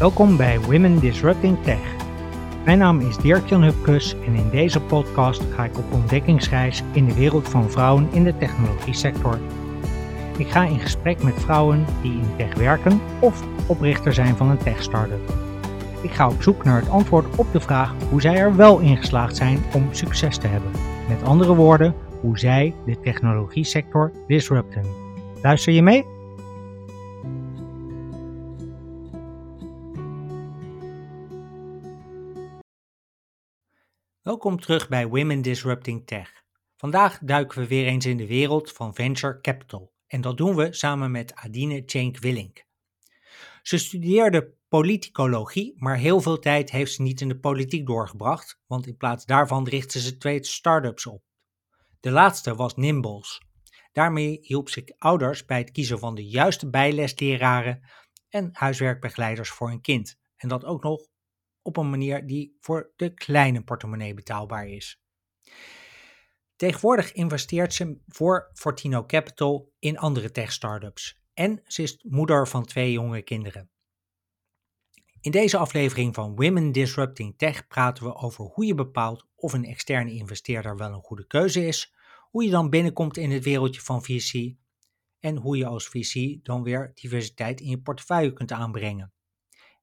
Welkom bij Women Disrupting Tech. Mijn naam is Dirk-Jan Hupkes en in deze podcast ga ik op ontdekkingsreis in de wereld van vrouwen in de technologie sector. Ik ga in gesprek met vrouwen die in tech werken of oprichter zijn van een tech-startup. Ik ga op zoek naar het antwoord op de vraag hoe zij er wel in geslaagd zijn om succes te hebben. Met andere woorden, hoe zij de technologie sector disrupten. Luister je mee? Welkom terug bij Women Disrupting Tech. Vandaag duiken we weer eens in de wereld van venture capital. En dat doen we samen met Adine Cenk Willink. Ze studeerde politicologie, maar heel veel tijd heeft ze niet in de politiek doorgebracht, want in plaats daarvan richtte ze twee start-ups op. De laatste was Nimbles. Daarmee hielp ze ouders bij het kiezen van de juiste bijlesleraren en huiswerkbegeleiders voor hun kind. En dat ook nog op een manier die voor de kleine portemonnee betaalbaar is. Tegenwoordig investeert ze voor Fortino Capital in andere tech-startups en ze is moeder van twee jonge kinderen. In deze aflevering van Women Disrupting Tech praten we over hoe je bepaalt of een externe investeerder wel een goede keuze is, hoe je dan binnenkomt in het wereldje van VC en hoe je als VC dan weer diversiteit in je portefeuille kunt aanbrengen.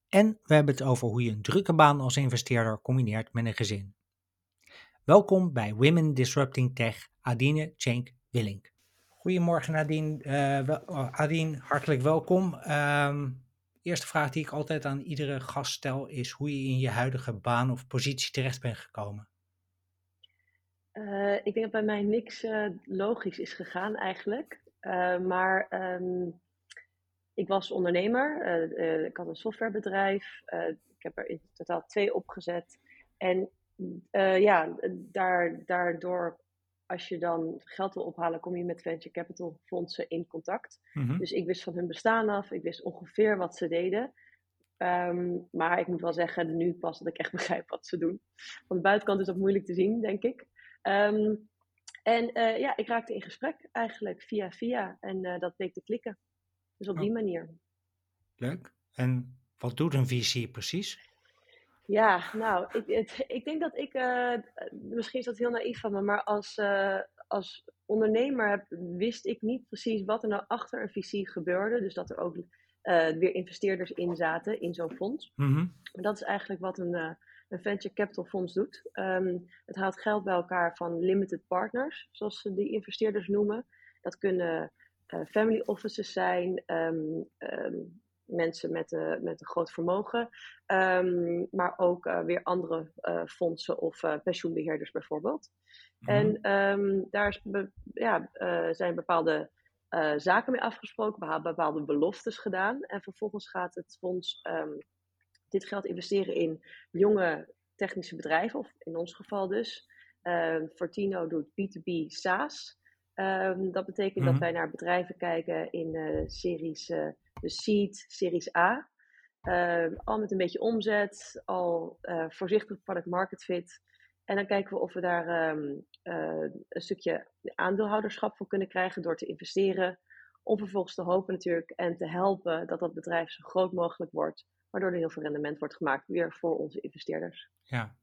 En we hebben het over hoe je een drukke baan als investeerder combineert met een gezin. Welkom bij Women Disrupting Tech, Adine Cenk Willink. Goedemorgen Adine, uh, Adine hartelijk welkom. Uh, eerste vraag die ik altijd aan iedere gast stel is hoe je in je huidige baan of positie terecht bent gekomen. Uh, ik denk dat bij mij niks uh, logisch is gegaan eigenlijk. maar um, ik was ondernemer. Uh, ik had een softwarebedrijf. Uh, ik heb er in totaal twee opgezet. En ja, daar, daardoor, als je dan geld wil ophalen, kom je met venture capital fondsen in contact. Mm-hmm. Dus ik wist van hun bestaan af. Ik wist ongeveer wat ze deden. Um, maar ik moet wel zeggen, nu pas dat ik echt begrijp wat ze doen. Van de buitenkant is dat moeilijk te zien, denk ik. Um, en uh, ja, ik raakte in gesprek eigenlijk via via. En dat bleek te klikken. Dus op die oh. manier. Leuk. En wat doet een VC precies? Ja, nou, ik, het, ik denk dat ik, uh, misschien is dat heel naïef van me, maar als, uh, als ondernemer heb, wist ik niet precies wat er nou achter een VC gebeurde. Dus dat er ook uh, weer investeerders in zaten in zo'n fonds. Mm -hmm. Dat is eigenlijk wat een, een venture capital fonds doet. Um, het haalt geld bij elkaar van limited partners, zoals ze die investeerders noemen. Dat kunnen family offices zijn, um, um, mensen met, uh, met een groot vermogen, um, maar ook uh, weer andere fondsen of pensioenbeheerders bijvoorbeeld. Mm -hmm. En daar is be ja, zijn bepaalde zaken mee afgesproken, we hebben bepaalde beloftes gedaan en vervolgens gaat het fonds dit geld investeren in jonge technische bedrijven, of in ons geval dus. Fortino doet B2B SaaS. Um, dat betekent dat mhm. wij naar bedrijven kijken in uh, series, uh, de seed, series A. Uh, al met een beetje omzet, al eh, voorzichtig product market fit. En dan kijken we of we daar um, een stukje aandeelhouderschap voor kunnen krijgen door te investeren. Om vervolgens te hopen natuurlijk en te helpen dat dat bedrijf zo groot mogelijk wordt. Waardoor er heel veel rendement wordt gemaakt weer voor onze investeerders. Ja,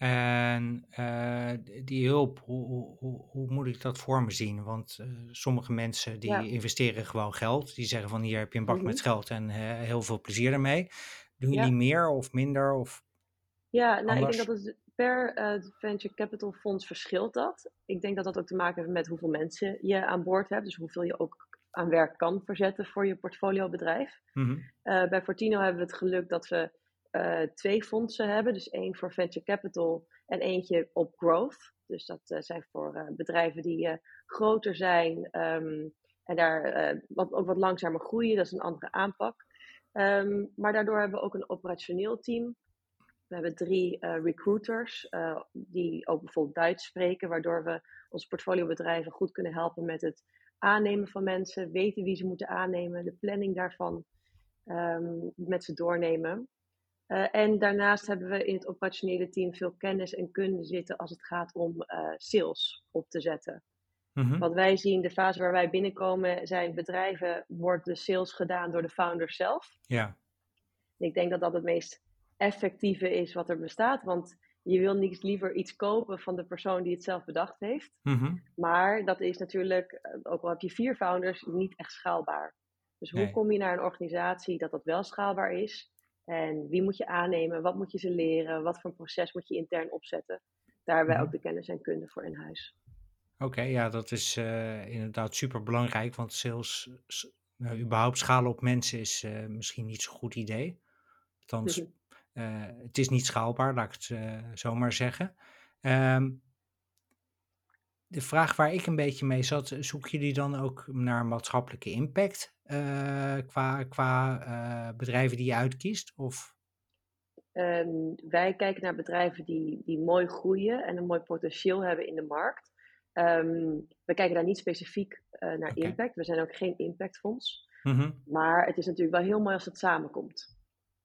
en uh, die hulp, hoe, hoe, hoe, moet ik dat voor me zien? Want uh, sommige mensen die ja. investeren gewoon geld. Die zeggen van hier heb je een bak mm -hmm. met geld en uh, heel veel plezier ermee. Doen jullie ja. meer of minder? Of ja, nou ik denk dat het per venture capital fonds verschilt dat. Ik denk dat dat ook te maken heeft met hoeveel mensen je aan boord hebt. Dus hoeveel je ook aan werk kan verzetten voor je portfoliobedrijf. Mm -hmm. bij Fortino hebben we het geluk dat we uh, twee fondsen hebben. Dus één voor venture capital en eentje op growth. Dus dat uh, zijn voor uh, bedrijven die groter zijn um, en daar wat, ook wat langzamer groeien. Dat is een andere aanpak. Um, maar daardoor hebben we ook een operationeel team. We hebben drie recruiters die ook bijvoorbeeld Duits spreken, waardoor we onze portfoliobedrijven goed kunnen helpen met het aannemen van mensen, weten wie ze moeten aannemen, de planning daarvan um, met ze doornemen. Uh, en daarnaast hebben we in het operationele team veel kennis en kunde zitten als het gaat om uh, sales op te zetten. Mm-hmm. Wat wij zien, de fase waar wij binnenkomen, zijn bedrijven, wordt de sales gedaan door de founders zelf. Ja. ik denk dat dat het meest effectieve is wat er bestaat. Want je wil niet liever iets kopen van de persoon die het zelf bedacht heeft. Mhm. Maar dat is natuurlijk, eh, ook al heb je vier founders, niet echt schaalbaar. Dus hoe Nee. kom je naar een organisatie dat dat wel schaalbaar is? En wie moet je aannemen? Wat moet je ze leren? Wat voor een proces moet je intern opzetten? Daar hebben wij Mhm. ook de kennis en kunde voor in huis. Oké, ja, dat is eh, inderdaad super belangrijk, want sales, nou, überhaupt schalen op mensen is eh, misschien niet zo'n goed idee. Althans, eh, het is niet schaalbaar, laat ik het eh, zo maar zeggen. Ehm, de vraag waar ik een beetje mee zat, zoeken jullie dan ook naar maatschappelijke impact eh, qua, qua eh, bedrijven die je uitkiest? Of, Ehm, wij kijken naar bedrijven die, die mooi groeien en een mooi potentieel hebben in de markt. Ehm, we kijken daar niet specifiek eh, naar impact. We zijn ook geen impactfonds. Mhm, Maar het is natuurlijk wel heel mooi als het samenkomt.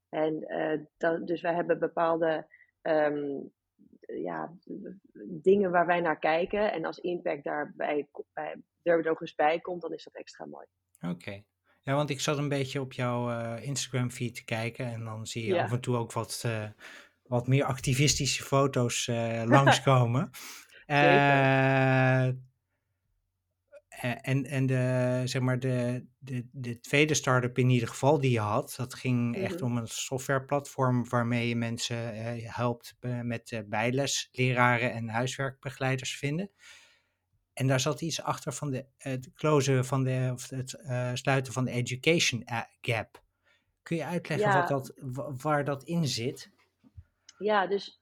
En dat, dus wij hebben bepaalde ehm, ja, dingen waar wij naar kijken. En als impact daarbij bij, er nog eens bij komt, dan is dat extra mooi. Oké. Ja, want ik zat een beetje op jouw eh, Instagram feed te kijken en dan zie je Ja. af en toe ook wat, eh, wat meer activistische foto's eh, langskomen. Eh, en en de, zeg maar de, de, de tweede start-up in ieder geval die je had, dat ging echt Mhm. om een softwareplatform waarmee je mensen eh, helpt eh, met eh, bijles, leraren en huiswerkbegeleiders vinden. En daar zat iets achter van de, het closen van de, of het sluiten van de education gap. Kun je uitleggen Ja. wat dat, wa- waar dat in zit? Ja, dus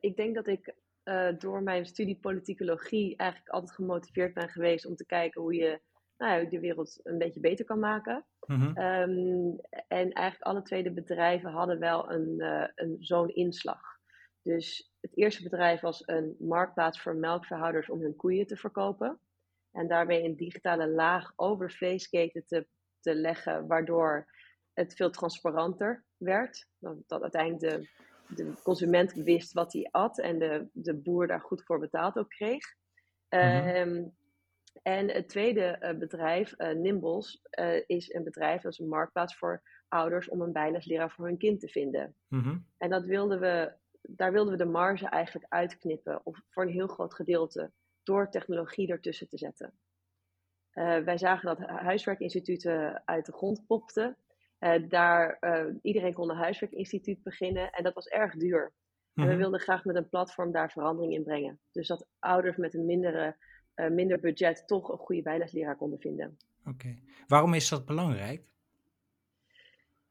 ik denk dat ik eh, door mijn studie politicologie eigenlijk altijd gemotiveerd ben geweest om te kijken hoe je nou, ja, de wereld een beetje beter kan maken. Mhm, Ehm, en eigenlijk alle twee de bedrijven hadden wel een, eh, een, zo'n inslag. Dus het eerste bedrijf was een marktplaats voor melkverhouders om hun koeien te verkopen. En daarmee een digitale laag over vleesketen te, te leggen, waardoor het veel transparanter werd. Dat, dat uiteindelijk de, de consument wist wat hij at en de, de boer daar goed voor betaald ook kreeg. Ehm, en het tweede eh, bedrijf, Nimbles, eh, is een bedrijf, dat is een marktplaats voor ouders om een bijlesleraar voor hun kind te vinden. mhm, En dat wilden we, daar wilden we de marge eigenlijk uitknippen, of voor een heel groot gedeelte, door technologie ertussen te zetten. Wij zagen dat hu- huiswerkinstituten uit de grond popten. Eh, daar, eh, iedereen kon een huiswerkinstituut beginnen en dat was erg duur. En we mhm. wilden graag met een platform daar verandering in brengen. Dus dat ouders met een mindere, eh, minder budget toch een goede bijlesleraar konden vinden. Oké. Waarom is dat belangrijk?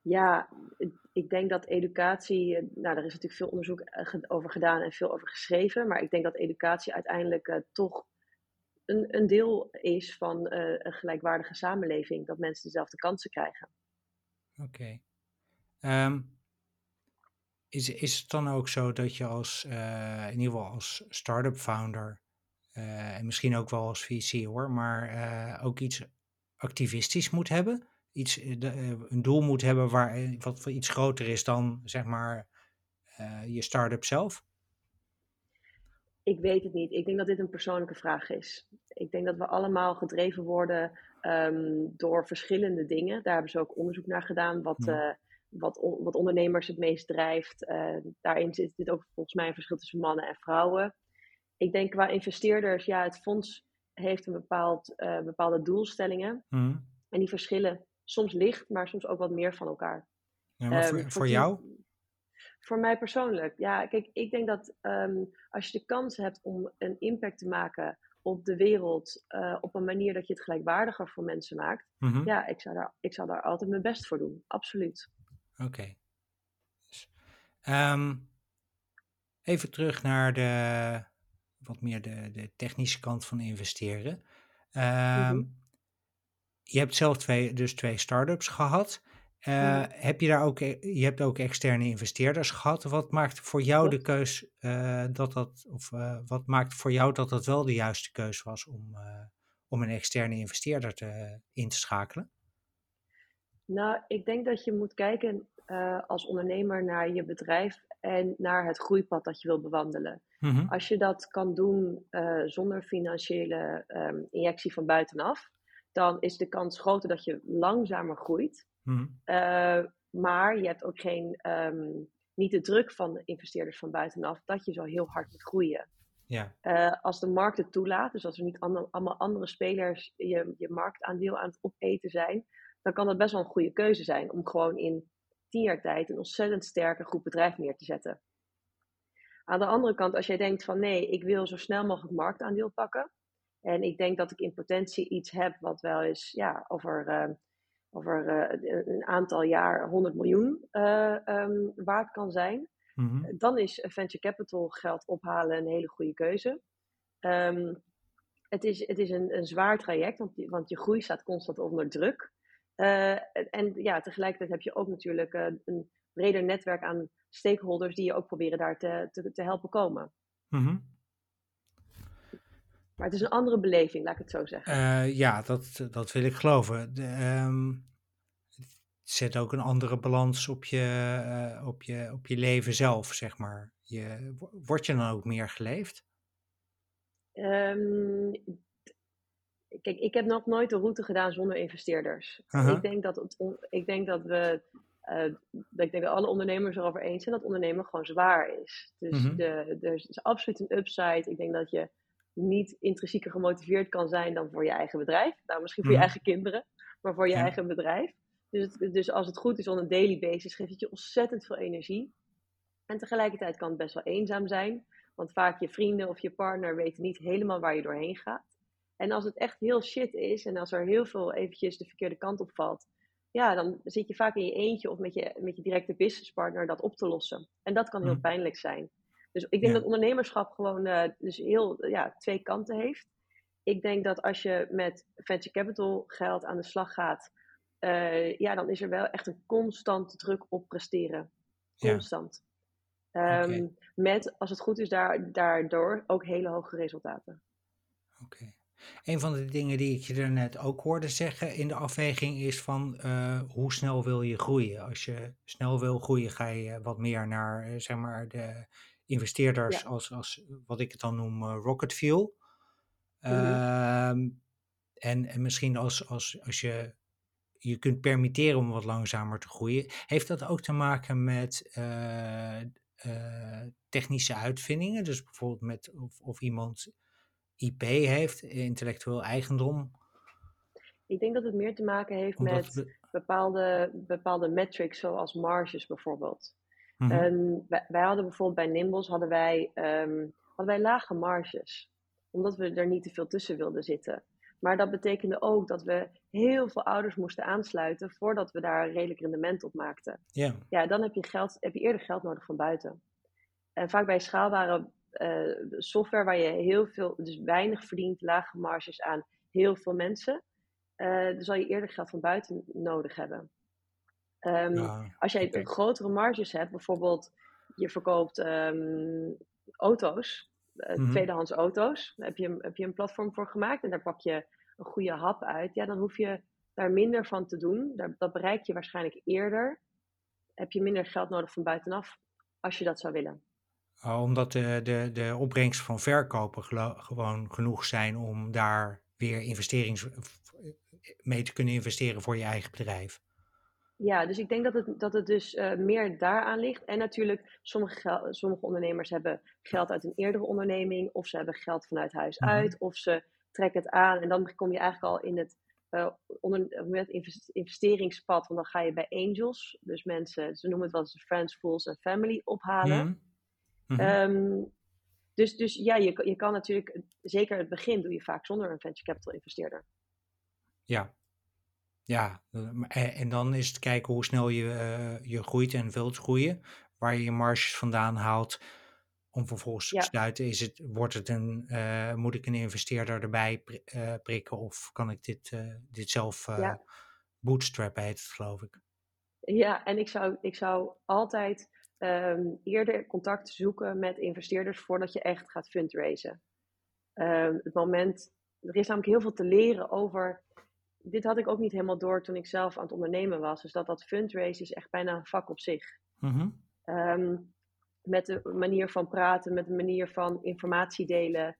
Ja, ik- denk dat educatie, nou, er is natuurlijk veel onderzoek over gedaan en veel over geschreven, maar ik denk dat educatie uiteindelijk toch een, een deel is van een gelijkwaardige samenleving, dat mensen dezelfde kansen krijgen. Oké. Ehm, is, is het dan ook zo dat je als, eh, in ieder geval als start-up founder, eh, en misschien ook wel als VC hoor, maar eh, ook iets activistisch moet hebben? Iets, een doel moet hebben waar, wat voor iets groter is dan zeg maar je start-up zelf? Ik weet het niet. Ik denk dat dit een persoonlijke vraag is. Ik denk dat we allemaal gedreven worden ehm, door verschillende dingen. Daar hebben ze ook onderzoek naar gedaan, wat, Ja. eh, wat, on- wat ondernemers het meest drijft. Eh, daarin zit dit ook volgens mij een verschil tussen mannen en vrouwen. Ik denk qua investeerders, ja, het fonds heeft een bepaald, eh, bepaalde doelstellingen. Mhm. En die verschillen soms licht, maar soms ook wat meer van elkaar. Ja, maar Ehm, voor, voor tien- jou? Voor mij persoonlijk. Ja, kijk, ik denk dat ehm, als je de kans hebt om een impact te maken op de wereld eh, op een manier dat je het gelijkwaardiger voor mensen maakt, Mhm. ja, ik zou, daar, ik zou daar altijd mijn best voor doen. Absoluut. Oké. Dus, ehm, even terug naar de, wat meer de, de technische kant van investeren. Ehm, Mhm. Je hebt zelf twee, dus twee start-ups gehad. Eh. Heb je daar ook, e- je hebt ook externe investeerders gehad. Wat maakt voor jou de keus eh, dat dat, of eh, wat maakt voor jou dat dat wel de juiste keus was om, om een externe investeerder te, in te schakelen? Nou, ik denk dat je moet kijken als ondernemer naar je bedrijf en naar het groeipad dat je wil bewandelen. Mhm, Als je dat kan doen zonder financiële ehm, injectie van buitenaf, dan is de kans groter dat je langzamer groeit. mhm, Eh, maar je hebt ook geen, ehm, niet de druk van de investeerders van buitenaf dat je zo heel hard moet groeien. Ja. Uh, als de markt het toelaat, dus als er niet ander, allemaal andere spelers je, je marktaandeel aan het opeten zijn, dan kan dat best wel een goede keuze zijn om gewoon in tien jaar tijd een ontzettend sterke groep bedrijven neer te zetten. Aan de andere kant, als jij denkt van nee, ik wil zo snel mogelijk marktaandeel pakken. En ik denk dat ik in potentie iets heb wat wel eens ja, over, uh, over uh, een aantal jaar 100 miljoen uh, um, waard kan zijn. Mm -hmm. Dan is venture capital geld ophalen een hele goede keuze. Um, het is, het is een, een zwaar traject, want, want je groei staat constant onder druk. en ja, tegelijkertijd heb je ook natuurlijk een breder netwerk aan stakeholders die je ook proberen daar te, te, te helpen komen. Mm -hmm. Maar het is een andere beleving, laat ik het zo zeggen. Uh, ja, dat, dat wil ik geloven. De, um, het zet ook een andere balans op je, uh, op, je, op je leven zelf, zeg maar. Je, word je dan ook meer geleefd? Um, kijk, ik heb nog nooit de route gedaan zonder investeerders. Ik, denk dat het, ik denk dat we uh, ik denk dat alle ondernemers erover eens zijn dat ondernemen gewoon zwaar is. Dus -hmm. de, er is absoluut een upside. Ik denk dat je niet intrinsieker gemotiveerd kan zijn dan voor je eigen bedrijf. Nou, misschien voor je eigen kinderen, maar voor je ja. eigen bedrijf. Dus, het, dus als het goed is on een daily basis, geeft het je ontzettend veel energie. En tegelijkertijd kan het best wel eenzaam zijn. Want vaak je vrienden of je partner weten niet helemaal waar je doorheen gaat. En als het echt heel shit is en als er heel veel eventjes de verkeerde kant op valt, ja, dan zit je vaak in je eentje of met je, met je directe businesspartner dat op te lossen. En dat kan heel mm. pijnlijk zijn. Dus ik denk ja. dat ondernemerschap gewoon uh, dus heel ja, twee kanten heeft. Ik denk dat als je met venture capital geld aan de slag gaat, uh, ja, dan is er wel echt een constante druk op presteren. Constant. Ja. Um, okay. Met, als het goed is, daar, daardoor ook hele hoge resultaten. Oké. Okay. Een van de dingen die ik je er net ook hoorde zeggen in de afweging is van uh, hoe snel wil je groeien? Als je snel wil groeien, ga je wat meer naar uh, zeg maar de investeerders ja. als, als wat ik het dan noem uh, rocket fuel. Mm -hmm. en, en misschien als, als, als je je kunt permitteren om wat langzamer te groeien. Heeft dat ook te maken met technische uitvindingen? Dus bijvoorbeeld met of, of iemand IP heeft, intellectueel eigendom? Ik denk dat het meer te maken heeft Omdat met bepaalde, bepaalde metrics, zoals marges bijvoorbeeld. Mm -hmm. um, wij, wij, hadden bijvoorbeeld bij Nimbles hadden wij, um, hadden wij lage marges, omdat we er niet te veel tussen wilden zitten. Maar dat betekende ook dat we heel veel ouders moesten aansluiten voordat we daar redelijk rendement op maakten. Yeah. Ja, dan heb je, geld, heb je eerder geld nodig van buiten. En vaak bij schaalbare uh, software waar je heel veel, dus weinig verdient, lage marges aan heel veel mensen, uh, dan zal je eerder geld van buiten nodig hebben. Um, ja, als jij okay. grotere marges hebt, bijvoorbeeld je verkoopt um, auto's, uh, mm -hmm. tweedehands auto's, daar heb je, heb je een platform voor gemaakt en daar pak je een goede hap uit, ja, dan hoef je daar minder van te doen. Daar, dat bereik je waarschijnlijk eerder. Heb je minder geld nodig van buitenaf als je dat zou willen. Oh, omdat de, de, de opbrengsten van verkopen gewoon genoeg zijn om daar weer investerings mee te kunnen investeren voor je eigen bedrijf. Ja, dus ik denk dat het, dat het dus uh, meer daaraan ligt. En natuurlijk, sommige, sommige ondernemers hebben geld uit een eerdere onderneming, of ze hebben geld vanuit huis mm -hmm. uit, of ze trekken het aan. En dan kom je eigenlijk al in het, uh, onder, met investeringspad, want dan ga je bij angels, dus mensen, ze noemen het wel eens friends, fools en family, ophalen. Mm. Mm -hmm. um, dus, dus ja, je, je kan natuurlijk, zeker het begin doe je vaak zonder een venture capital investeerder. Ja, ja, en dan is het kijken hoe snel je, uh, je groeit en wilt groeien, waar je je marges vandaan haalt, om vervolgens ja. te sluiten. Is het, wordt het een, uh, moet ik een investeerder erbij pr prikken of kan ik dit, dit zelf ja. bootstrappen, heet het geloof ik. Ja, en ik zou, ik zou altijd um, eerder contact zoeken met investeerders voordat je echt gaat fundraisen. Um, het moment, er is namelijk heel veel te leren over. Dit had ik ook niet helemaal door toen ik zelf aan het ondernemen was. Dus dat dat fundraisen is echt bijna een vak op zich. Mm -hmm. um, met de manier van praten, met de manier van informatie delen.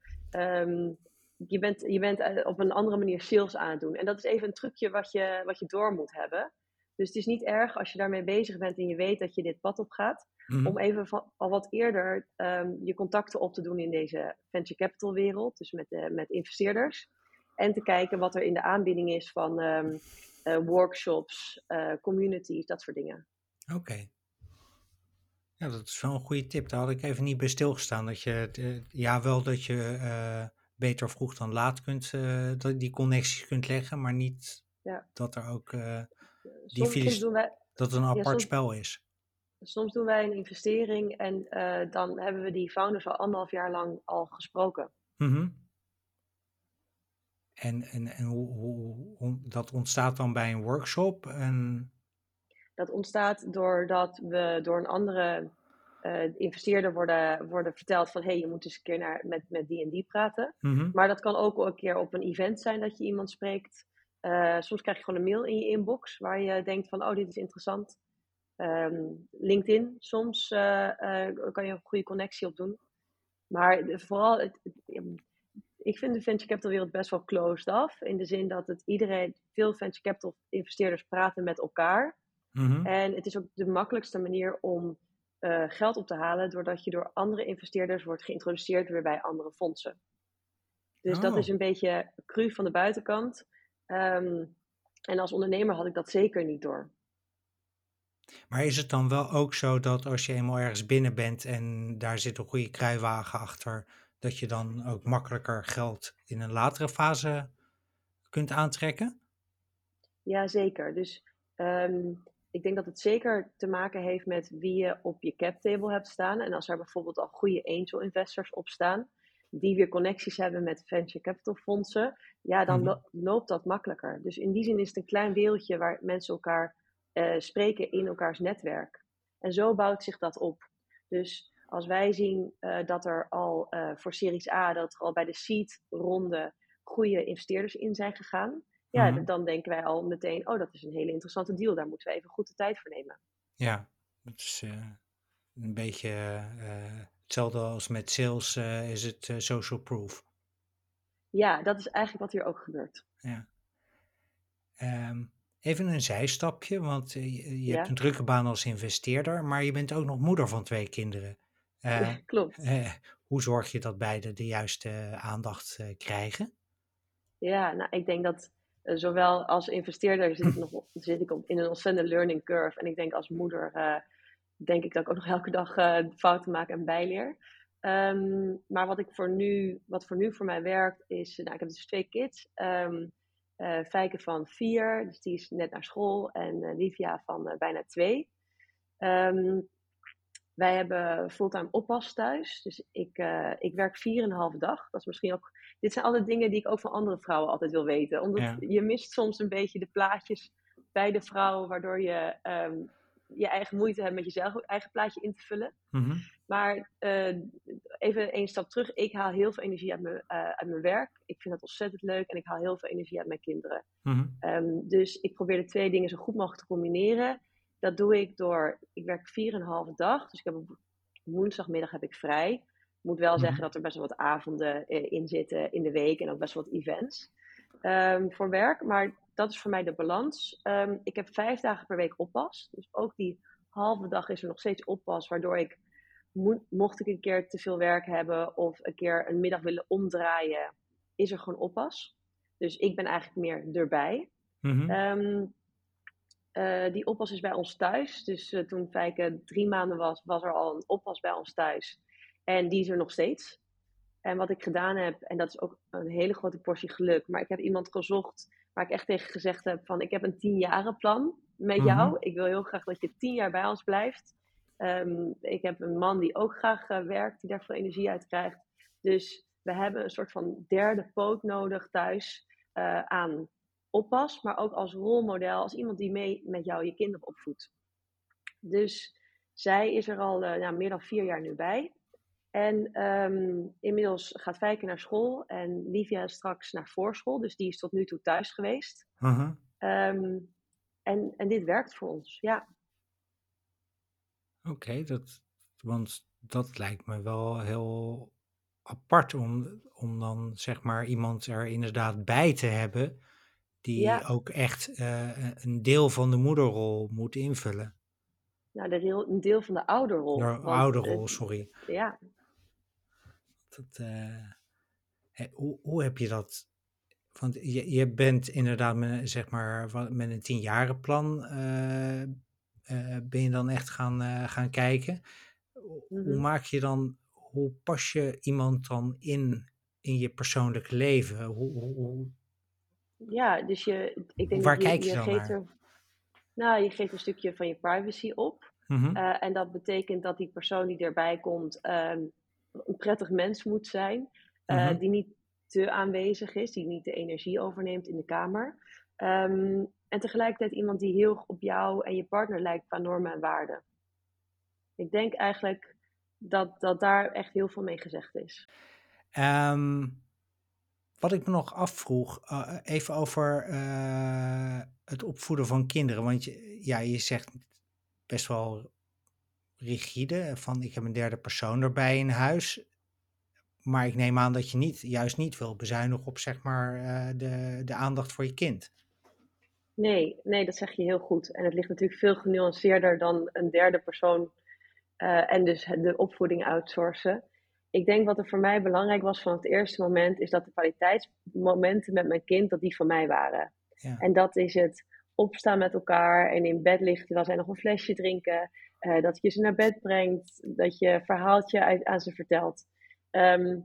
je, bent, je bent op een andere manier sales aan het doen. En dat is even een trucje wat je, wat je door moet hebben. Dus het is niet erg als je daarmee bezig bent en je weet dat je dit pad op gaat, Mhm. om even van, al wat eerder ehm, je contacten op te doen in deze venture capital wereld, dus met, eh, met investeerders. En te kijken wat er in de aanbieding is van ehm, eh, workshops, eh, communities, dat soort dingen. Oké. Ja, dat is wel een goede tip. Daar had ik even niet bij stilgestaan. Dat je, eh, ja, wel dat je beter vroeg dan laat kunt, dat die connecties kunt leggen, maar niet Ja. dat er ook die wij, dat het een apart soms- spel is. soms doen wij een investering en dan hebben we die founders al anderhalf jaar lang al gesproken. Mhm. En, en, en hoe, hoe, hoe- dat ontstaat dan bij een workshop? En, Dat ontstaat doordat we door een andere eh, investeerder worden, worden verteld van hé, hey, je moet eens een keer naar, met, met die en die praten. Mhm. Maar dat kan ook een keer op een event zijn dat je iemand spreekt. Eh, soms krijg je gewoon een mail in je inbox waar je denkt van oh, dit is interessant. Ehm, LinkedIn, soms eh, kan je een goede connectie op doen. Maar vooral, het, het- ik vind de venture capital wereld best wel closed off. In de zin dat het iedereen, veel venture capital investeerders praten met elkaar. Mhm. En het is ook de makkelijkste manier om eh, geld op te halen, doordat je door andere investeerders wordt geïntroduceerd weer bij andere fondsen. Dus dat Oh. is een beetje cru van de buitenkant. Ehm, en als ondernemer had ik dat zeker niet door. Maar is het dan wel ook zo dat als je eenmaal ergens binnen bent en daar zit een goede kruiwagen achter, dat je dan ook makkelijker geld in een latere fase kunt aantrekken? Ja, zeker. Dus ehm, ik denk dat het zeker te maken heeft met wie je op je cap table hebt staan. En als er bijvoorbeeld al goede angel investors op staan, die weer connecties hebben met venture capital fondsen, ja, dan Mhm. lo- loopt dat makkelijker. Dus in die zin is het een klein wereldje waar mensen elkaar eh, spreken in elkaars netwerk. En zo bouwt zich dat op. Dus als wij zien eh, dat er al eh, voor Series A, dat er al bij de seed ronde goede investeerders in zijn gegaan, ja, Mhm. dan denken wij al meteen, oh, dat is een hele interessante deal. Daar moeten we even goed de tijd voor nemen. Ja, dat is eh, een beetje hetzelfde als met sales is het social proof. Ja, dat is eigenlijk wat hier ook gebeurt. Ja. Ehm, even een zijstapje, want je, hebt een drukke baan als investeerder, maar je bent ook nog moeder van twee kinderen. Eh, Klopt. eh, hoe zorg je dat beide de juiste eh, aandacht krijgen? Ja, nou, ik denk dat zowel als investeerder zit ik, nog, zit ik op, in een ontzettende learning curve. En ik denk als moeder, denk ik dat ik ook nog elke dag fouten maak en bijleer. Ehm, maar wat, ik voor nu, wat voor nu voor mij werkt, is, nou, ik heb dus twee kids. Ehm eh, Fijke van vier, dus die is net naar school. En Livia van bijna twee. Ehm, wij hebben fulltime oppas thuis. Dus ik, eh, ik werk 4,5 dag. Dat is misschien ook. Dit zijn altijd dingen die ik ook van andere vrouwen altijd wil weten. Omdat Ja. je mist soms een beetje de plaatjes bij de vrouw, waardoor je ehm, je eigen moeite hebt met jezelf eigen plaatje in te vullen. Mhm. Maar eh, even één stap terug. Ik haal heel veel energie uit mijn, eh, uit mijn werk. Ik vind dat ontzettend leuk en ik haal heel veel energie uit mijn kinderen. Mhm. Ehm, dus ik probeer de twee dingen zo goed mogelijk te combineren. Dat doe ik door, ik werk 4,5 dag. Dus ik heb op woensdagmiddag heb ik vrij. Ik moet wel Mhm. zeggen dat er best wel wat avonden eh, in zitten in de week en ook best wel wat events ehm, voor werk. Maar dat is voor mij de balans. Ehm, ik heb vijf dagen per week oppas. Dus ook die halve dag is er nog steeds oppas, waardoor ik, mo- mocht ik een keer te veel werk hebben of een keer een middag willen omdraaien, is er gewoon oppas. Dus ik ben eigenlijk meer erbij. Mhm. Ehm, eh, die oppas is bij ons thuis. Dus eh, toen Fijke drie maanden was, was er al een oppas bij ons thuis. En die is er nog steeds. En wat ik gedaan heb, en dat is ook een hele grote portie geluk, maar ik heb iemand gezocht waar ik echt tegen gezegd heb van ik heb een tienjaren plan met Mhm. jou. Ik wil heel graag dat je tien jaar bij ons blijft. Ehm, ik heb een man die ook graag eh, werkt, die daar veel energie uit krijgt. Dus we hebben een soort van derde poot nodig thuis aan oppas, maar ook als rolmodel, als iemand die mee met jou je kinderen opvoedt. Dus zij is er al eh, nou, meer dan vier jaar nu bij. En ehm, inmiddels gaat Fijke naar school en Livia straks naar voorschool, dus die is tot nu toe thuis geweest. Mhm. Ehm, en, en dit werkt voor ons, ja. Oké, dat, want dat lijkt me wel heel apart om, om dan zeg maar iemand er inderdaad bij te hebben die Ja, ook echt eh, een deel van de moederrol moet invullen. nou, de deel, een deel van de ouderrol. De ouderrol, eh, sorry. ja, Dat, eh, hoe, hoe heb je dat? Want je, je bent inderdaad met, zeg maar, met een tienjarenplan eh, ben je dan echt gaan, gaan kijken. Hoe hoe mhm. maak je dan, hoe pas je iemand dan in in je persoonlijke leven? Hoe, hoe- ja, dus je, ik denk waar dat je, kijk je geeft naar? er, nou, je geeft een stukje van je privacy op. Mhm, Eh, en dat betekent dat die persoon die erbij komt ehm, een prettig mens moet zijn, eh, mhm. die niet te aanwezig is, die niet de energie overneemt in de kamer. Ehm, en tegelijkertijd iemand die heel op jou en je partner lijkt qua normen en waarden. Ik denk eigenlijk dat, dat daar echt heel veel mee gezegd is. Ehm, wat ik me nog afvroeg, eh, even over eh, het opvoeden van kinderen. Want je, ja, je zegt best wel rigide, van ik heb een derde persoon erbij in huis. Maar ik neem aan dat je niet, juist niet wil bezuinigen op zeg maar eh, de, de aandacht voor je kind. Nee, nee, dat zeg je heel goed. En het ligt natuurlijk veel genuanceerder dan een derde persoon en dus de opvoeding outsourcen. Ik denk wat er voor mij belangrijk was vanaf het eerste moment, is dat de kwaliteitsmomenten met mijn kind, dat die van mij waren. Ja, En dat is het opstaan met elkaar en in bed liggen terwijl zij nog een flesje drinken. eh, dat je ze naar bed brengt, dat je verhaaltje uit, aan ze vertelt. Ehm,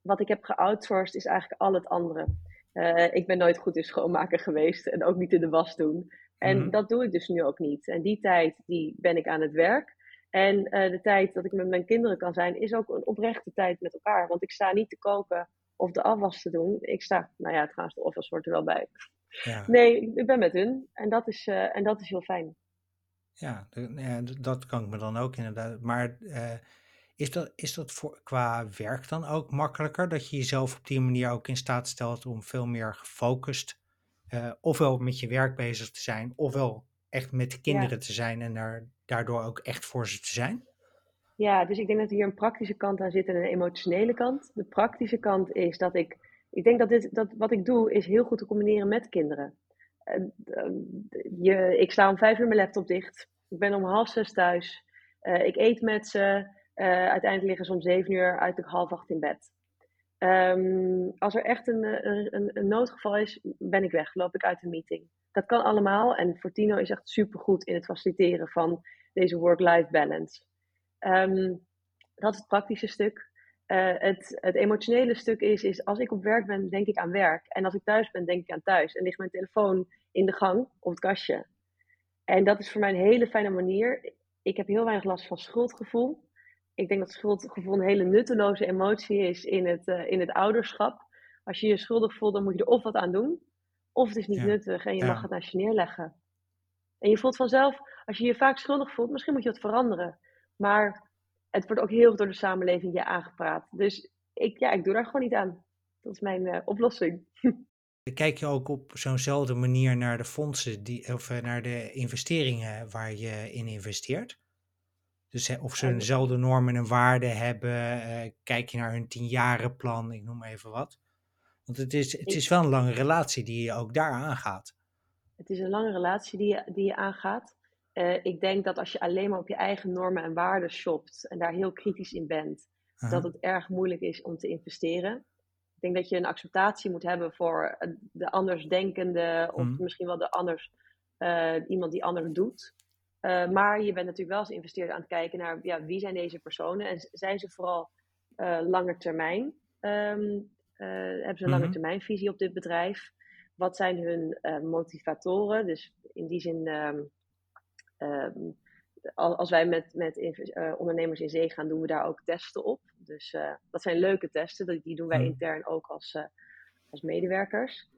wat ik heb geoutsourced is eigenlijk al het andere. Eh, ik ben nooit goed in schoonmaken geweest en ook niet in de was doen. En Mhm. dat doe ik dus nu ook niet. En die tijd die ben ik aan het werk. En eh, de tijd dat ik met mijn kinderen kan zijn, is ook een oprechte tijd met elkaar. Want ik sta niet te koken of de afwas te doen. Ik sta, nou ja, trouwens, de afwas hoort er wel bij. ja, Nee, ik- ben met hun. En dat is, eh, en dat is heel fijn. ja, dat kan ik me dan ook inderdaad. Maar eh, is dat, is dat voor, qua werk dan ook makkelijker? Dat je jezelf op die manier ook in staat stelt om veel meer gefocust, ofwel met je werk bezig te zijn, ofwel echt met Ja. kinderen te zijn en daar, daardoor ook echt voor ze te zijn? Ja, dus ik denk dat hier een praktische kant aan zit en een emotionele kant. De praktische kant is dat ik, ik denk dat, dit, dat wat ik doe is heel goed te combineren met kinderen. Eh, eh, je, ik sla om vijf uur mijn laptop dicht. Ik ben om half zes thuis. Eh, ik eet met ze. Eh, uiteindelijk liggen ze om zeven uur uit half acht in bed. Ehm, als er echt een, een, een, een noodgeval is, ben ik weg, loop ik uit de meeting. Dat kan allemaal en Fortino is echt supergoed in het faciliteren van deze work-life balance. Ehm, dat is het praktische stuk. Eh, het, het emotionele stuk is, is, als ik op werk ben, denk ik aan werk. En als ik thuis ben, denk ik aan thuis. En ligt mijn telefoon in de gang op het kastje. En dat is voor mij een hele fijne manier. Ik heb heel weinig last van schuldgevoel. Ik denk dat schuldgevoel een hele nutteloze emotie is in het, uh, in het ouderschap. Als je je schuldig voelt, dan moet je er of wat aan doen. Of het is niet Ja. nuttig en je Ja. mag het naast je neerleggen. En je voelt vanzelf, als je je vaak schuldig voelt, misschien moet je wat veranderen. Maar het wordt ook heel door de samenleving je aangepraat. Dus ik, ja, ik doe daar gewoon niet aan. Dat is mijn uh, oplossing. Kijk je ook op zo'nzelfde manier naar de fondsen die, of eh, naar de investeringen waar je in investeert? Dus of ze En- eenzelfde normen en waarden hebben, eh, kijk je naar hun tienjarenplan, ik noem even wat. Want het is, het is wel een lange relatie die je ook daar aangaat. Het is een lange relatie die je, die je aangaat. Eh, ik denk dat als je alleen maar op je eigen normen en waarden shopt en daar heel kritisch in bent, dat het erg moeilijk is om te investeren. Ik denk dat je een acceptatie moet hebben voor eh, de andersdenkende of Mhm. misschien wel de anders, eh, iemand die anders doet. Maar je bent natuurlijk wel als investeerder aan het kijken naar ja, wie zijn deze personen en zijn ze vooral eh langer termijn, ehm, eh, hebben ze een Mhm. lange termijn visie op dit bedrijf? Wat zijn hun eh, motivatoren? Dus in die zin, ehm, ehm, al- als wij met, met eh, ondernemers in zee gaan, doen we daar ook testen op. Dus eh, dat zijn leuke testen, die, doen wij Mhm. intern ook als, eh, als medewerkers.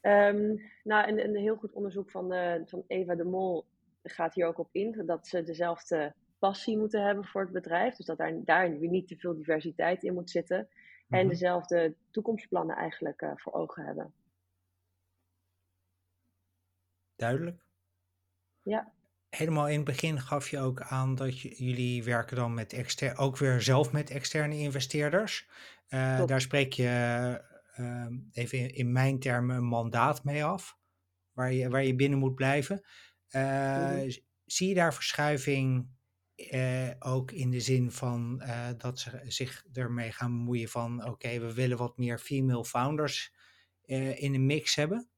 Ehm, nou, en, en een heel goed onderzoek van, eh, van Eva de Mol gaat hier ook op in, dat ze dezelfde passie moeten hebben voor het bedrijf. Dus dat daar, daar weer niet te veel diversiteit in moet zitten. En Mhm. dezelfde toekomstplannen eigenlijk eh, voor ogen hebben. Duidelijk. Ja. Helemaal in het begin gaf je ook aan dat jullie werken dan met exter ook weer zelf met externe investeerders. Eh, Klopt. daar spreek je ehm, even in, in, mijn termen, een mandaat mee af, waar je, waar je binnen moet blijven. Mm Zie je daar verschuiving ook in de zin van dat ze zich ermee gaan bemoeien van oké, we willen wat meer female founders in de mix hebben?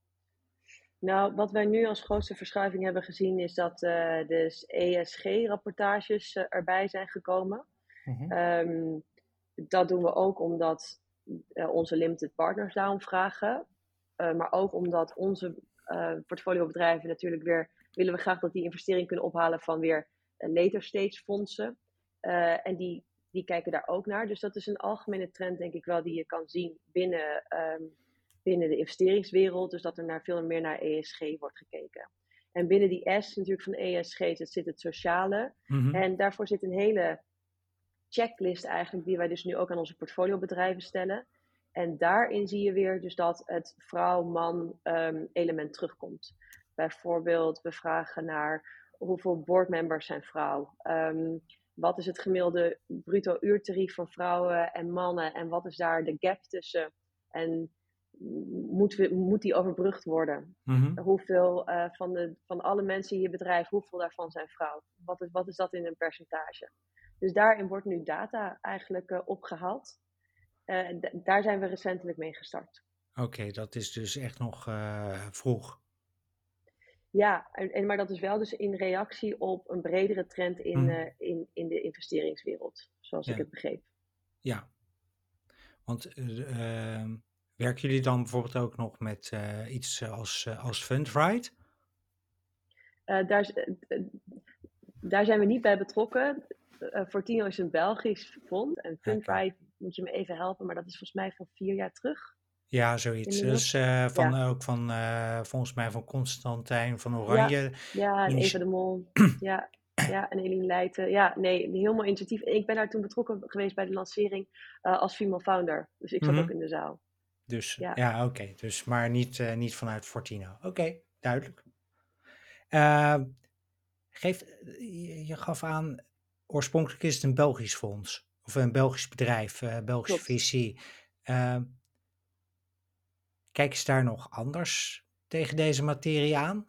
Nou, wat wij nu als grootste verschuiving hebben gezien is dat de ESG-rapportages erbij zijn gekomen. Mhm. Ehm, dat doen we ook omdat onze limited partners daarom vragen. Maar ook omdat onze portfoliobedrijven natuurlijk weer willen we graag dat die investering kunnen ophalen van weer later stage fondsen. en die, die kijken daar ook naar. Dus dat is een algemene trend, denk ik wel, die je kan zien binnen, um, binnen de investeringswereld. Dus dat er naar veel meer naar ESG wordt gekeken. En binnen die S natuurlijk van ESG zit het sociale. Mm -hmm. En daarvoor zit een hele checklist eigenlijk, die wij dus nu ook aan onze portfoliobedrijven stellen. En daarin zie je weer dus dat het vrouw-man um, element terugkomt. Bijvoorbeeld, we vragen naar hoeveel boardmembers zijn vrouw? Um, wat is het gemiddelde bruto uurtarief van vrouwen en mannen? En wat is daar de gap tussen? En moet, we, moet die overbrugd worden? Mm -hmm. Hoeveel uh, van, de, van alle mensen in je bedrijf, hoeveel daarvan zijn vrouw? Wat is, wat is dat in een percentage? Dus daarin wordt nu data eigenlijk uh, opgehaald. Uh, daar zijn we recentelijk mee gestart. Oké, dat is dus echt nog vroeg. Ja, en, maar dat is wel dus in reactie op een bredere trend in, mm. in, in de investeringswereld, zoals ja. ik het begreep. Ja, want ehm, werken jullie dan bijvoorbeeld ook nog met iets als, als Fundride? daar, daar zijn we niet bij betrokken Fortino is een Belgisch fonds. En Fundride moet je me even helpen, maar dat is volgens mij van vier jaar terug. Ja, zoiets. Dus uh, van, ja. ook van, uh, volgens mij van Constantijn van Oranje. Ja, en Eva de Mol. ja, ja, en Eline Leijten. Ja, nee, een heel mooi initiatief. En ik ben daar toen betrokken geweest bij de lancering uh, als female founder. Dus ik zat mm -hmm. ook in de zaal. Dus, ja, ja oké. Okay. Dus, maar niet, niet vanuit Fortino. Oké, okay, duidelijk. geef, je, je gaf aan, oorspronkelijk is het een Belgisch fonds. Of een Belgisch bedrijf, Belgische visie. Kijken ze daar nog anders tegen deze materie aan?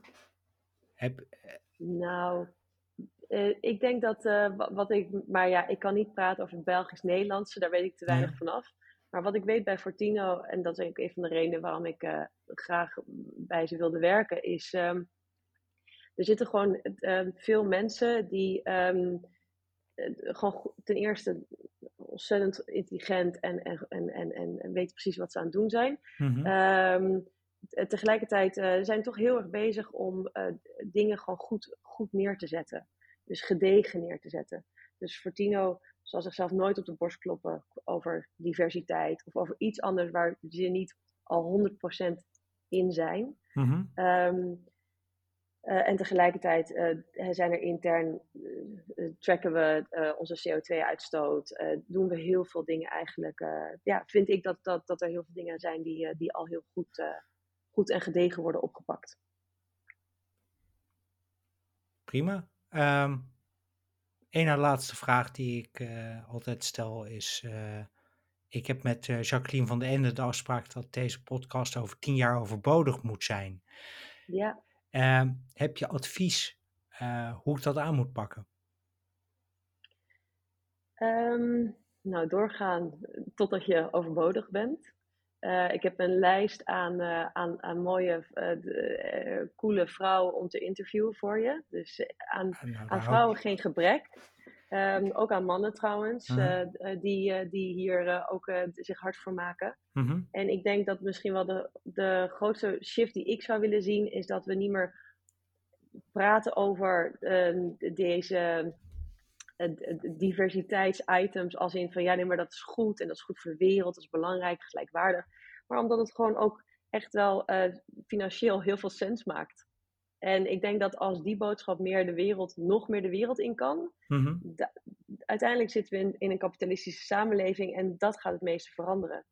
Heb... Nou, uh, ik denk dat wat ik. Maar ja, ik kan niet praten over het Belgisch-Nederlandse, daar weet ik te weinig ja. van af. Maar wat ik weet bij Fortino, en dat is ook een van de redenen waarom ik graag bij ze wilde werken, is. Um, er zitten gewoon veel mensen die. Um, eh, gewoon ten eerste ontzettend intelligent en, en, en, en, en weten precies wat ze aan het doen zijn. Mm-hmm. Um, tegelijkertijd uh, zijn toch heel erg bezig om uh, dingen gewoon goed, goed neer te zetten. Dus gedegen neer te zetten. Dus Fortino zal zichzelf nooit op de borst kloppen over diversiteit of over iets anders waar ze niet al 100% in zijn. Mm-hmm. Um, uh, en tegelijkertijd uh, zijn er intern, uh, tracken we onze CO2-uitstoot, doen we heel veel dingen eigenlijk. ja, vind ik dat, dat, dat er heel veel dingen zijn die, die al heel goed, goed en gedegen worden opgepakt. Prima. Um, Eén laatste vraag die ik altijd stel is, ik heb met Jacqueline van de Ende de afspraak dat deze podcast over tien jaar overbodig moet zijn. Ja. Uh, heb je advies uh, hoe ik dat aan moet pakken? Um, nou, doorgaan totdat je overbodig bent. Uh, ik heb een lijst aan, uh, aan, aan mooie, de, coole vrouwen om te interviewen voor je. Dus aan, nou, aan vrouwen geen gebrek. Um, ook aan mannen trouwens, uh, die, die hier ook zich hard voor maken. Uh mhm. -huh. En ik denk dat misschien wel de, de grootste shift die ik zou willen zien, is dat we niet meer praten over uh, deze diversiteitsitems als in van ja, nee, maar dat is goed en dat is goed voor de wereld, dat is belangrijk, gelijkwaardig. Maar omdat het gewoon ook echt wel financieel heel veel sens maakt. En ik denk dat als die boodschap meer de wereld, nog meer de wereld in kan, da- uiteindelijk zitten we in, in, een kapitalistische samenleving en dat gaat het meeste veranderen.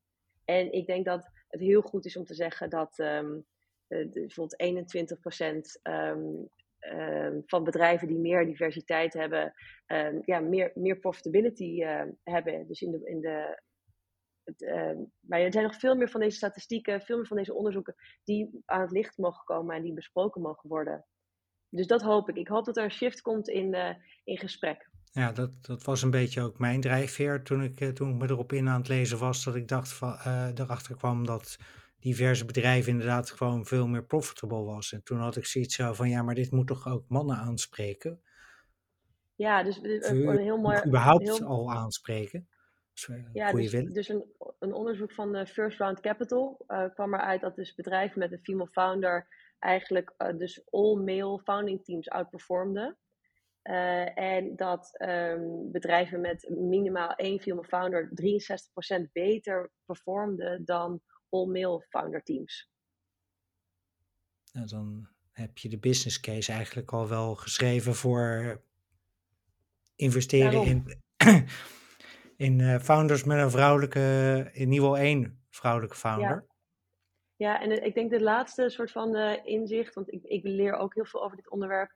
En ik denk dat het heel goed is om te zeggen dat um, uh, bijvoorbeeld 21% um, um, van bedrijven die meer diversiteit hebben, ja, meer, meer profitability uh, hebben. Dus in de, in de het, ehm, maar er zijn nog veel meer van deze statistieken, veel meer van deze onderzoeken die aan het licht mogen komen en die besproken mogen worden. Dus dat hoop ik. Ik hoop dat er een shift komt in, uh, in gesprek. Ja, dat, dat was een beetje ook mijn drijfveer toen ik, eh, toen ik me erop in aan het lezen was. Dat ik dacht van, uh, erachter kwam dat diverse bedrijven inderdaad gewoon veel meer profitable was. En toen had ik zoiets van, ja, maar dit moet toch ook mannen aanspreken? Ja, dus een heel mooi... überhaupt al aanspreken? Ja, dus, dus een, een, onderzoek van de First Round Capital uh, kwam eruit dat dus bedrijven met een female founder eigenlijk uh, dus all-male founding teams outperformden. Uh, en dat um, bedrijven met minimaal één female founder 63% beter performden dan all-male founder teams. Nou, dan heb je de business case eigenlijk al wel geschreven voor investeren in, in uh, founders met een vrouwelijke, in niveau 1 vrouwelijke founder. Ja. Ja, en ik denk de laatste soort van uh, inzicht, want ik, ik leer ook heel veel over dit onderwerp,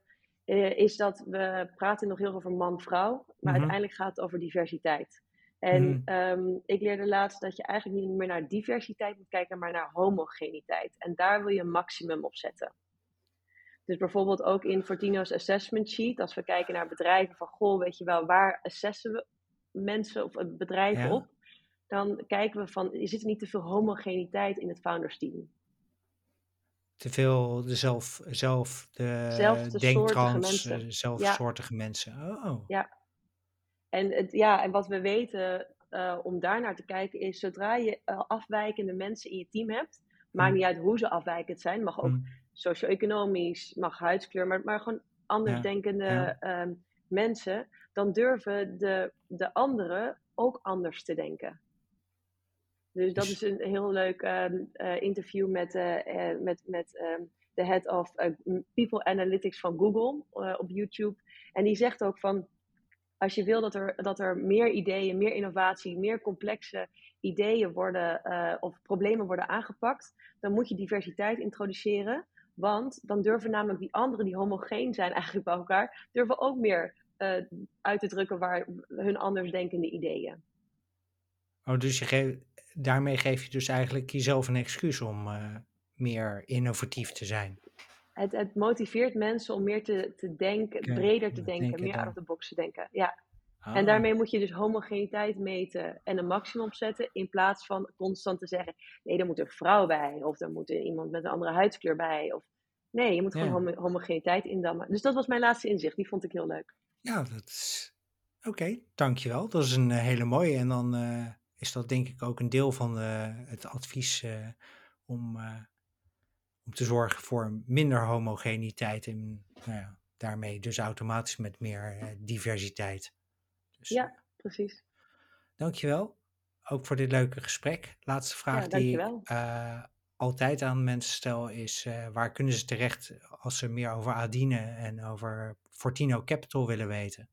uh, is dat we praten nog heel veel over man-vrouw, maar mm -hmm. uiteindelijk gaat het over diversiteit. En mm. um, ik leerde laatst dat je eigenlijk niet meer naar diversiteit moet kijken, maar naar homogeniteit. En daar wil je een maximum op zetten. Dus bijvoorbeeld ook in Fortino's assessment sheet, als we kijken naar bedrijven van, goh, weet je wel, waar assessen we mensen of bedrijven ja. op? Dan kijken we van, is er niet te veel homogeniteit in het founders team? Te veel dezelf, zelf, de denktrans, zelfsoortige mensen. Oh. Ja. En, het, ja, en wat we weten uh, om daar naar te kijken is, zodra je uh, afwijkende mensen in je team hebt, maakt mm. niet uit hoe ze afwijkend zijn, mag ook mm. socio-economisch, mag huidskleur, maar, maar gewoon anders ja. denkende ja. Um, mensen, dan durven de, de anderen ook anders te denken. Dus dat is een heel leuk um, uh, interview met, uh, met, met um, de head of People Analytics van Google op YouTube. En die zegt ook van, als je wil dat er, dat er meer ideeën, meer innovatie, meer complexe ideeën worden of problemen worden aangepakt, dan moet je diversiteit introduceren. Want dan durven namelijk die anderen die homogeen zijn eigenlijk bij elkaar, durven ook meer uh, uit te drukken waar hun anders denkende ideeën. Oh, dus je daarmee geef je dus eigenlijk jezelf een excuus om uh, meer innovatief te zijn. Het, het, motiveert mensen om meer te, te denken, okay. breder te denken, denken meer out of the box te denken. Ja. Ah. En daarmee moet je dus homogeniteit meten en een maximum opzetten, in plaats van constant te zeggen: nee, er moet een vrouw bij, of er moet iemand met een andere huidskleur bij. Of, nee, je moet gewoon homo homogeniteit indammen. Dus dat was mijn laatste inzicht, die vond ik heel leuk. Ja, dat is. Oké, dankjewel. Dat is een uh, hele mooie. En dan uh, is dat denk ik ook een deel van uh, het advies om om te zorgen voor minder homogeniteit en nou ja, daarmee dus automatisch met meer diversiteit. Dus, ja, precies. Dankjewel. Ook voor dit leuke gesprek. Laatste vraag ja, die ik altijd aan mensen stel is: waar kunnen ze terecht als ze meer over Adine en over Fortino Capital willen weten?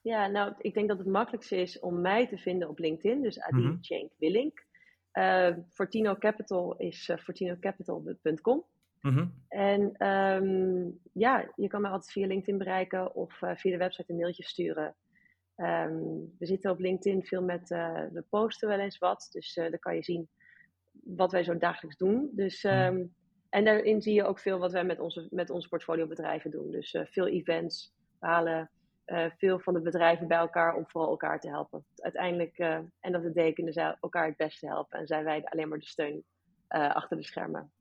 Ja, nou, ik denk dat het makkelijkste is om mij te vinden op LinkedIn, dus Adine mm -hmm. Willink. Uh, Fortino Capital is uh, fortinocapital.com. Mm -hmm. En um, ja, je kan mij altijd via LinkedIn bereiken of uh, via de website een mailtje sturen. Um, we zitten op LinkedIn veel met, we posten wel eens wat, dus dan kan je zien wat wij zo dagelijks doen. Dus, um, en daarin zie je ook veel wat wij met onze, met onze portfoliobedrijven doen. Dus veel events, halen uh, veel van de bedrijven bij elkaar om vooral elkaar te helpen. Uiteindelijk, uh, en dat de dekenen zij elkaar het beste helpen en zijn wij alleen maar de steun achter de schermen.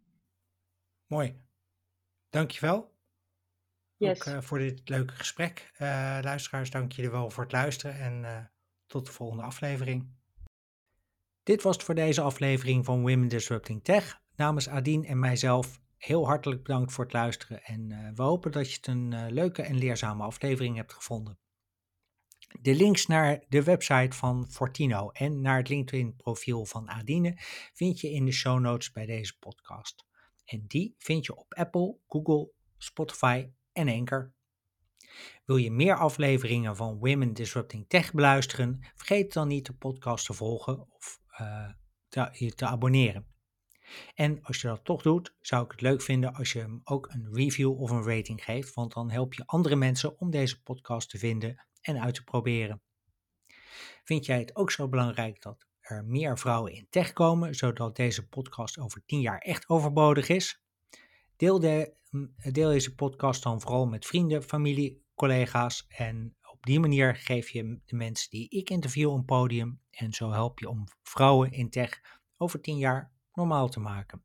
Mooi. Dankjewel. Yes. Ook voor dit leuke gesprek. luisteraars, dank jullie wel voor het luisteren en tot de volgende aflevering. Dit was het voor deze aflevering van Women Disrupting Tech. Namens Adien en mijzelf heel hartelijk bedankt voor het luisteren en uh, we hopen dat je het een uh, leuke en leerzame aflevering hebt gevonden. De links naar de website van Fortino en naar het LinkedIn-profiel van Adine vind je in de show notes bij deze podcast. En die vind je op Apple, Google, Spotify en Anchor. Wil je meer afleveringen van Women Disrupting Tech beluisteren? Vergeet dan niet de podcast te volgen of uh, je te abonneren. En als je dat toch doet, zou ik het leuk vinden als je hem ook een review of een rating geeft, want dan help je andere mensen om deze podcast te vinden en uit te proberen. Vind jij het ook zo belangrijk dat er meer vrouwen in tech komen, zodat deze podcast over tien jaar echt overbodig is. Deel, de, deel deze podcast dan vooral met vrienden, familie, collega's en op die manier geef je de mensen die ik interview een podium en zo help je om vrouwen in tech over tien jaar normaal te maken.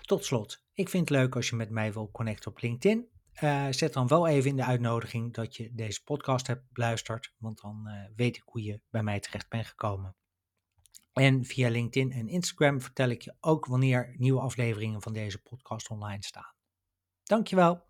Tot slot, ik vind het leuk als je met mij wil connecten op LinkedIn. Uh, zet dan wel even in de uitnodiging dat je deze podcast hebt beluisterd, want dan uh, weet ik hoe je bij mij terecht bent gekomen. En via LinkedIn en Instagram vertel ik je ook wanneer nieuwe afleveringen van deze podcast online staan. Dankjewel.